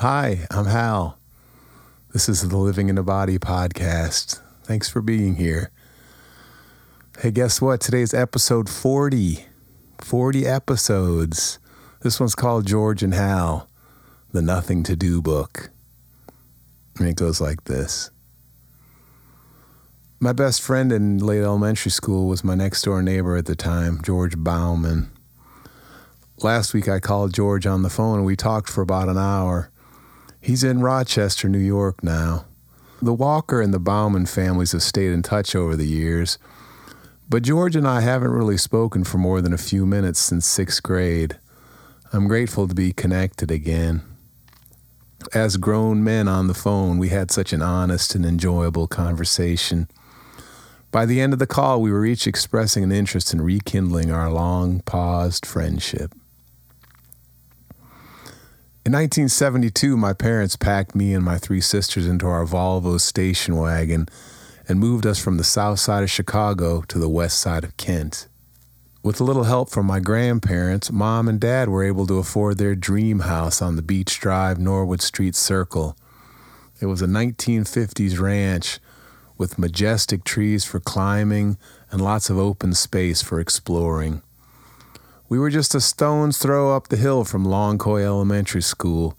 Hi, I'm Hal. This is the Living in the Body podcast. Thanks for being here. Hey, guess what? Today's episode 40. 40 episodes. This one's called Georg and Hal, the Nothing to Do book. And it goes like this. My best friend in late elementary school was my next door neighbor at the time, Georg Baumann. Last week I called Georg on the phone and we talked for about an hour. He's in Rochester, New York now. The Walker and the Baumann families have stayed in touch over the years, but Georg and I haven't really spoken for more than a few minutes since sixth grade. I'm grateful to be connected again. As grown men on the phone, we had such an honest and enjoyable conversation. By the end of the call, we were each expressing an interest in rekindling our long paused friendship. In 1972, my parents packed me and my three sisters into our Volvo station wagon and moved us from the south side of Chicago to the west side of Kent. With a little help from my grandparents, mom and dad were able to afford their dream house on the Beech Drive Norwood Street Circle. It was a 1950s ranch with majestic trees for climbing and lots of open space for exploring. We were just a stone's throw up the hill from Longcoy Elementary School.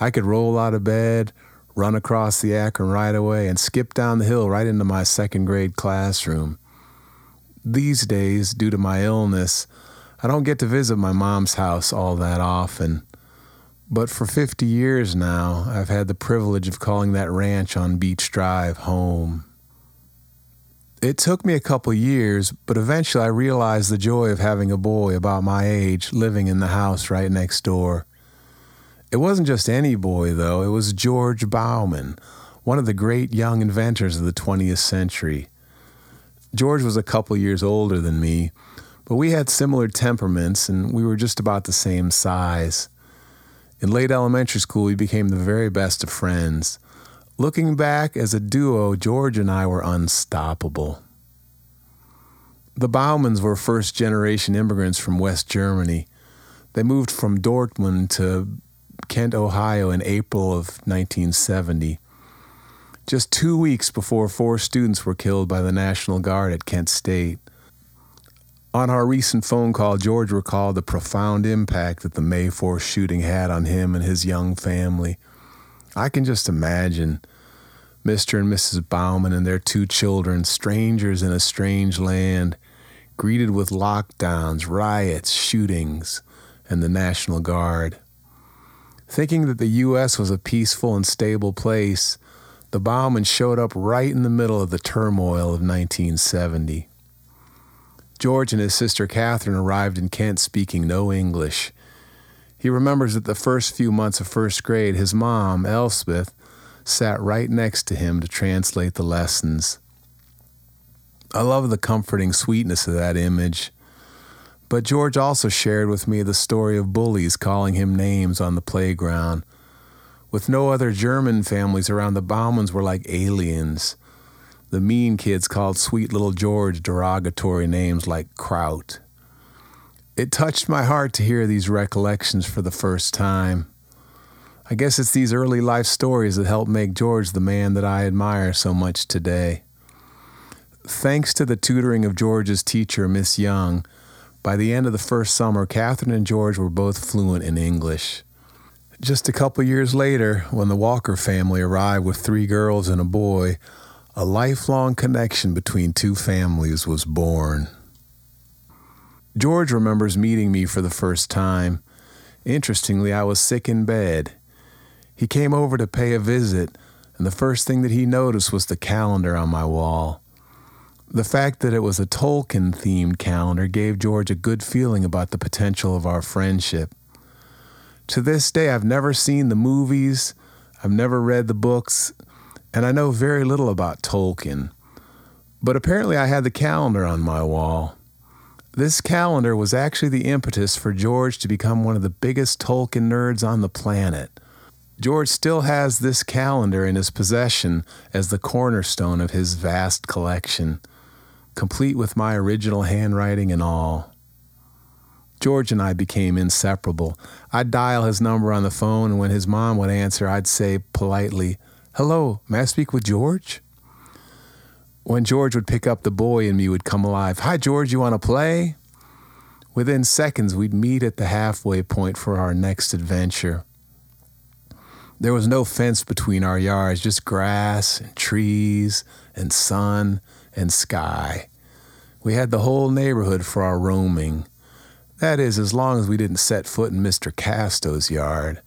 I could roll out of bed, run across the Akron right-of-way, and skip down the hill right into my second grade classroom. These days, due to my illness, I don't get to visit my mom's house all that often. But for 50 years now, I've had the privilege of calling that ranch on Beech Drive home. It took me a couple years, but eventually I realized the joy of having a boy about my age living in the house right next door. It wasn't just any boy, though, it was Georg Baumann, one of the great young inventors of the 20th century. Georg was a couple years older than me, but we had similar temperaments and we were just about the same size. In late elementary school, we became the very best of friends. Looking back as a duo, Georg and I were unstoppable. The Baumanns were first generation immigrants from West Germany. They moved from Dortmund to Kent, Ohio in April of 1970. Just two weeks before four students were killed by the National Guard at Kent State. On our recent phone call, Georg recalled the profound impact that the May 4th shooting had on him and his young family. I can just imagine Mr. and Mrs. Baumann and their two children, strangers in a strange land, greeted with lockdowns, riots, shootings, and the National Guard. Thinking that the U.S. was a peaceful and stable place, the Baumanns showed up right in the middle of the turmoil of 1970. Georg and his sister Catherine arrived in Kent speaking no English. He remembers that the first few months of first grade, his mom, Elspeth, sat right next to him to translate the lessons. I love the comforting sweetness of that image. But Georg also shared with me the story of bullies calling him names on the playground. With no other German families around, the Baumanns were like aliens. The mean kids called sweet little Georg derogatory names like Kraut. It touched my heart to hear these recollections for the first time. I guess it's these early life stories that help make Georg the man that I admire so much today. Thanks to the tutoring of Georg's teacher, Miss Young, by the end of the first summer, Catherine and Georg were both fluent in English. Just a couple years later, when the Walker family arrived with three girls and a boy, a lifelong connection between two families was born. Georg remembers meeting me for the first time. Interestingly, I was sick in bed. He came over to pay a visit, and the first thing that he noticed was the calendar on my wall. The fact that it was a Tolkien themed calendar gave Georg a good feeling about the potential of our friendship. To this day, I've never seen the movies, I've never read the books, and I know very little about Tolkien. But apparently, I had the calendar on my wall. This calendar was actually the impetus for Georg to become one of the biggest Tolkien nerds on the planet. Georg still has this calendar in his possession as the cornerstone of his vast collection, complete with my original handwriting and all. Georg and I became inseparable. I'd dial his number on the phone, and when his mom would answer, I'd say politely, Hello, may I speak with Georg? When Georg would pick up, the boy and me would come alive. Hi, Georg, you want to play? Within seconds, we'd meet at the halfway point for our next adventure. There was no fence between our yards, just grass and trees and sun and sky. We had the whole neighborhood for our roaming. That is, as long as we didn't set foot in Mr. Casto's yard.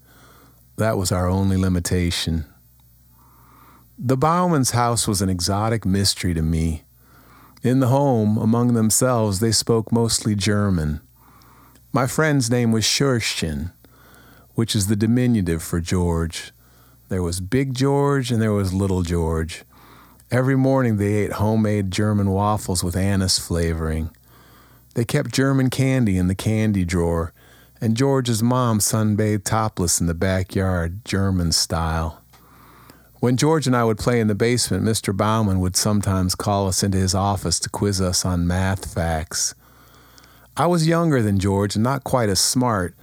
That was our only limitation. The Baumann's house was an exotic mystery to me. In the home, among themselves, they spoke mostly German. My friend's name was Schurchen which is the diminutive for Georg. There was Big Georg and there was Little Georg. Every morning they ate homemade German waffles with anise flavoring. They kept German candy in the candy drawer, and Georg's mom sunbathed topless in the backyard, German style. When Georg and I would play in the basement, Mr. Baumann would sometimes call us into his office to quiz us on math facts. I was younger than Georg and not quite as smart,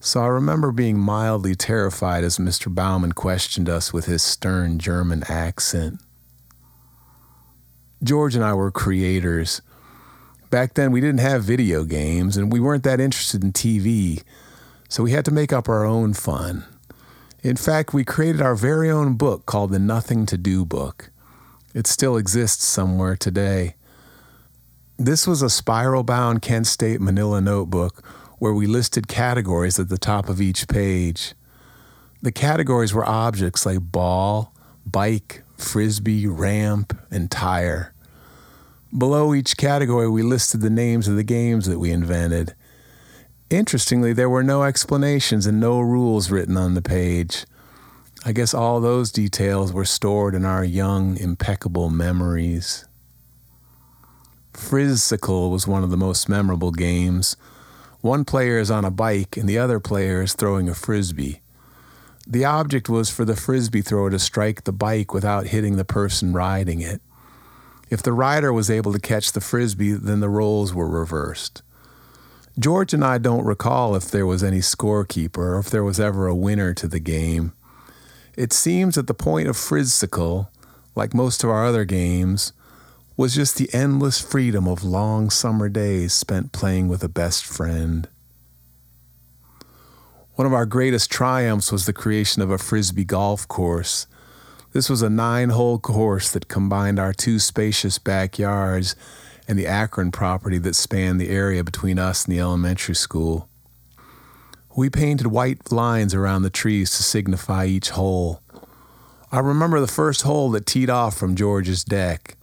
so I remember being mildly terrified as Mr. Baumann questioned us with his stern German accent. Georg and I were creators. Back then, we didn't have video games and we weren't that interested in TV, so we had to make up our own fun. In fact, we created our very own book called the Nothing to Do Book. It still exists somewhere today. This was a spiral bound Kent State manila notebook where we listed categories at the top of each page. The categories were objects like ball, bike, frisbee, ramp, and tire. Below each category, we listed the names of the games that we invented. Interestingly, there were no explanations and no rules written on the page. I guess all those details were stored in our young, impeccable memories. Frizzsicle was one of the most memorable games. One player is on a bike and the other player is throwing a frisbee. The object was for the frisbee thrower to strike the bike without hitting the person riding it. If the rider was able to catch the frisbee, then the roles were reversed. Georg and I don't recall if there was any scorekeeper or if there was ever a winner to the game. It seems that the point of Frizzsicle, like most of our other games, was just the endless freedom of long summer days spent playing with a best friend. One of our greatest triumphs was the creation of a frisbee golf course. This was a nine hole course that combined our two spacious backyards and the Akron property that spanned the area between us and the elementary school. We painted white lines around the trees to signify each hole. I remember the first hole that teed off from Georg's deck.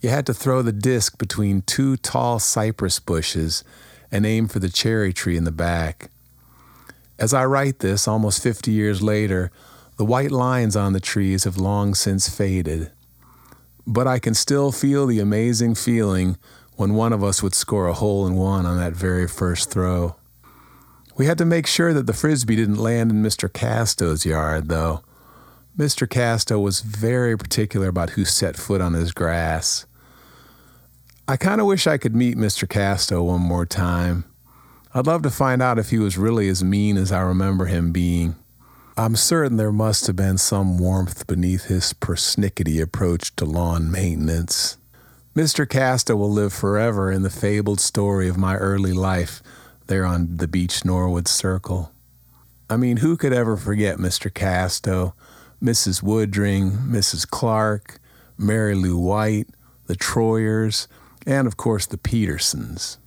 You had to throw the disc between two tall cypress bushes and aim for the cherry tree in the back. As I write this, almost 50 years later, the white lines on the trees have long since faded. But I can still feel the amazing feeling when one of us would score a hole in one on that very first throw. We had to make sure that the frisbee didn't land in Mr. Casto's yard, though. Mr. Casto was very particular about who set foot on his grass. I kind of wish I could meet Mr. Casto one more time. I'd love to find out if he was really as mean as I remember him being. I'm certain there must have been some warmth beneath his persnickety approach to lawn maintenance. Mr. Casto will live forever in the fabled story of my early life there on the Beech Norwood Circle. I mean, who could ever forget Mr. Casto, Mrs. Woodring, Mrs. Clark, Mary Lou White, the Troyers, and of course the Petersons.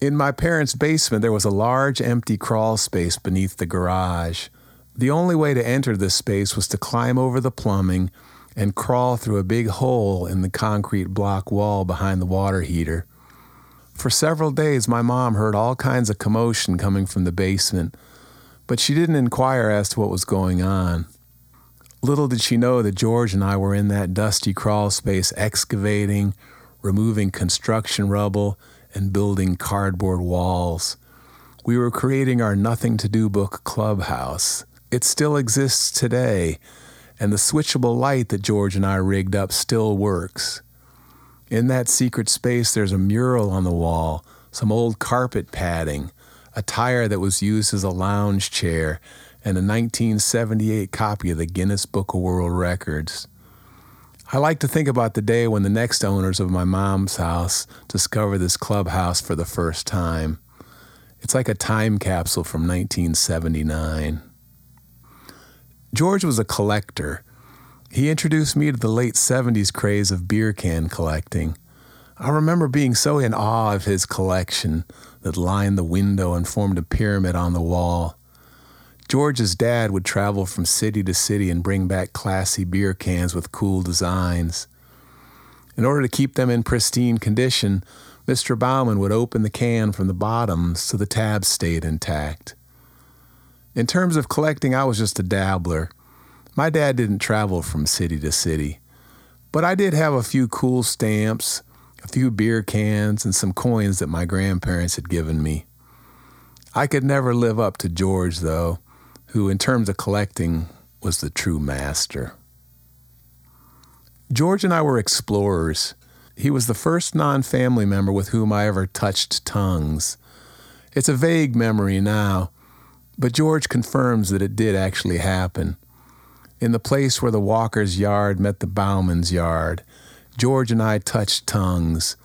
In my parents' basement, there was a large empty crawl space beneath the garage. The only way to enter this space was to climb over the plumbing and crawl through a big hole in the concrete block wall behind the water heater. For several days, my mom heard all kinds of commotion coming from the basement, but she didn't inquire as to what was going on. Little did she know that Georg and I were in that dusty crawl space excavating, removing construction rubble, and building cardboard walls. We were creating our Nothing to Do book clubhouse. It still exists today, and the switchable light that Georg and I rigged up still works. In that secret space, there's a mural on the wall some old carpet padding, a tire that was used as a lounge chair, and a 1978 copy of the Guinness Book of World Records. I like to think about the day when the next owners of my mom's house discover this clubhouse for the first time. It's like a time capsule from 1979. Georg was a collector. He introduced me to the late 70s craze of beer can collecting. I remember being so in awe of his collection that lined the window and formed a pyramid on the wall. Georg's dad would travel from city to city and bring back classy beer cans with cool designs. In order to keep them in pristine condition, Mr. Baumann would open the can from the bottom so the tabs stayed intact. In terms of collecting, I was just a dabbler. My dad didn't travel from city to city, but I did have a few cool stamps, a few beer cans, and some coins that my grandparents had given me. I could never live up to Georg, though who, in terms of collecting, was the true master. Georg and I were explorers. He was the first non family member with whom I ever touched tongues. It's a vague memory now, but Georg confirms that it did actually happen. In the place where the Walker's yard met the Baumann's yard, Georg and I touched tongues,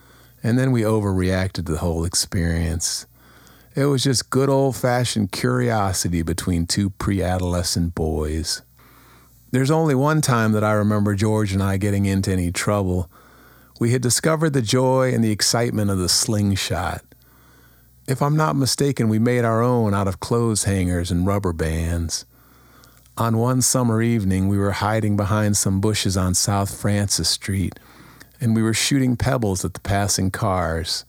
and then we overreacted to the whole experience. It was just good old fashioned curiosity between two pre adolescent boys. There's only one time that I remember Georg and I getting into any trouble. We had discovered the joy and the excitement of the slingshot. If I'm not mistaken, we made our own out of clothes hangers and rubber bands. On one summer evening, we were hiding behind some bushes on South Francis Street, and we were shooting pebbles at the passing cars.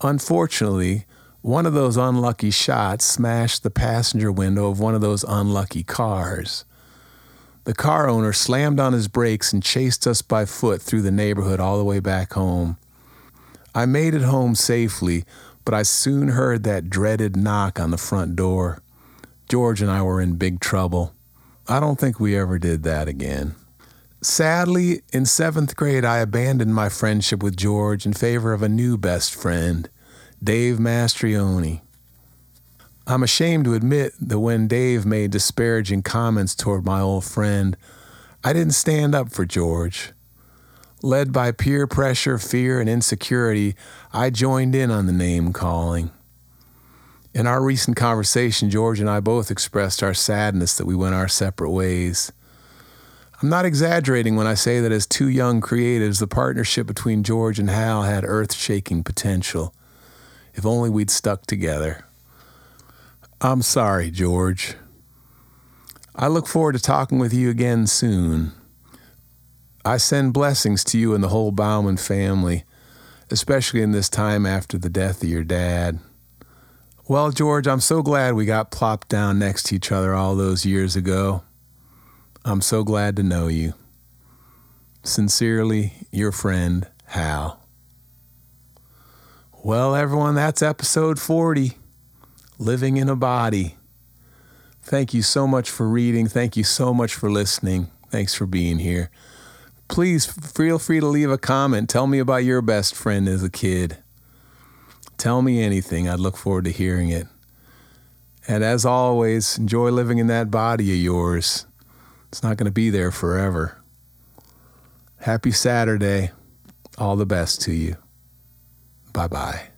Unfortunately, one of those unlucky shots smashed the passenger window of one of those unlucky cars. The car owner slammed on his brakes and chased us by foot through the neighborhood all the way back home. I made it home safely, but I soon heard that dreaded knock on the front door. Georg and I were in big trouble. I don't think we ever did that again. Sadly, in seventh grade, I abandoned my friendship with Georg in favor of a new best friend. Dave Mastrioni. I'm ashamed to admit that when Dave made disparaging comments toward my old friend, I didn't stand up for Georg. Led by peer pressure, fear, and insecurity, I joined in on the name calling. In our recent conversation, Georg and I both expressed our sadness that we went our separate ways. I'm not exaggerating when I say that as two young creatives, the partnership between Georg and Hal had earth shaking potential. If only we'd stuck together. I'm sorry, Georg. I look forward to talking with you again soon. I send blessings to you and the whole Baumann family, especially in this time after the death of your dad. Well, Georg, I'm so glad we got plopped down next to each other all those years ago. I'm so glad to know you. Sincerely, your friend, Hal. Well, everyone, that's episode 40 Living in a Body. Thank you so much for reading. Thank you so much for listening. Thanks for being here. Please feel free to leave a comment. Tell me about your best friend as a kid. Tell me anything. I'd look forward to hearing it. And as always, enjoy living in that body of yours. It's not going to be there forever. Happy Saturday. All the best to you. Bye bye.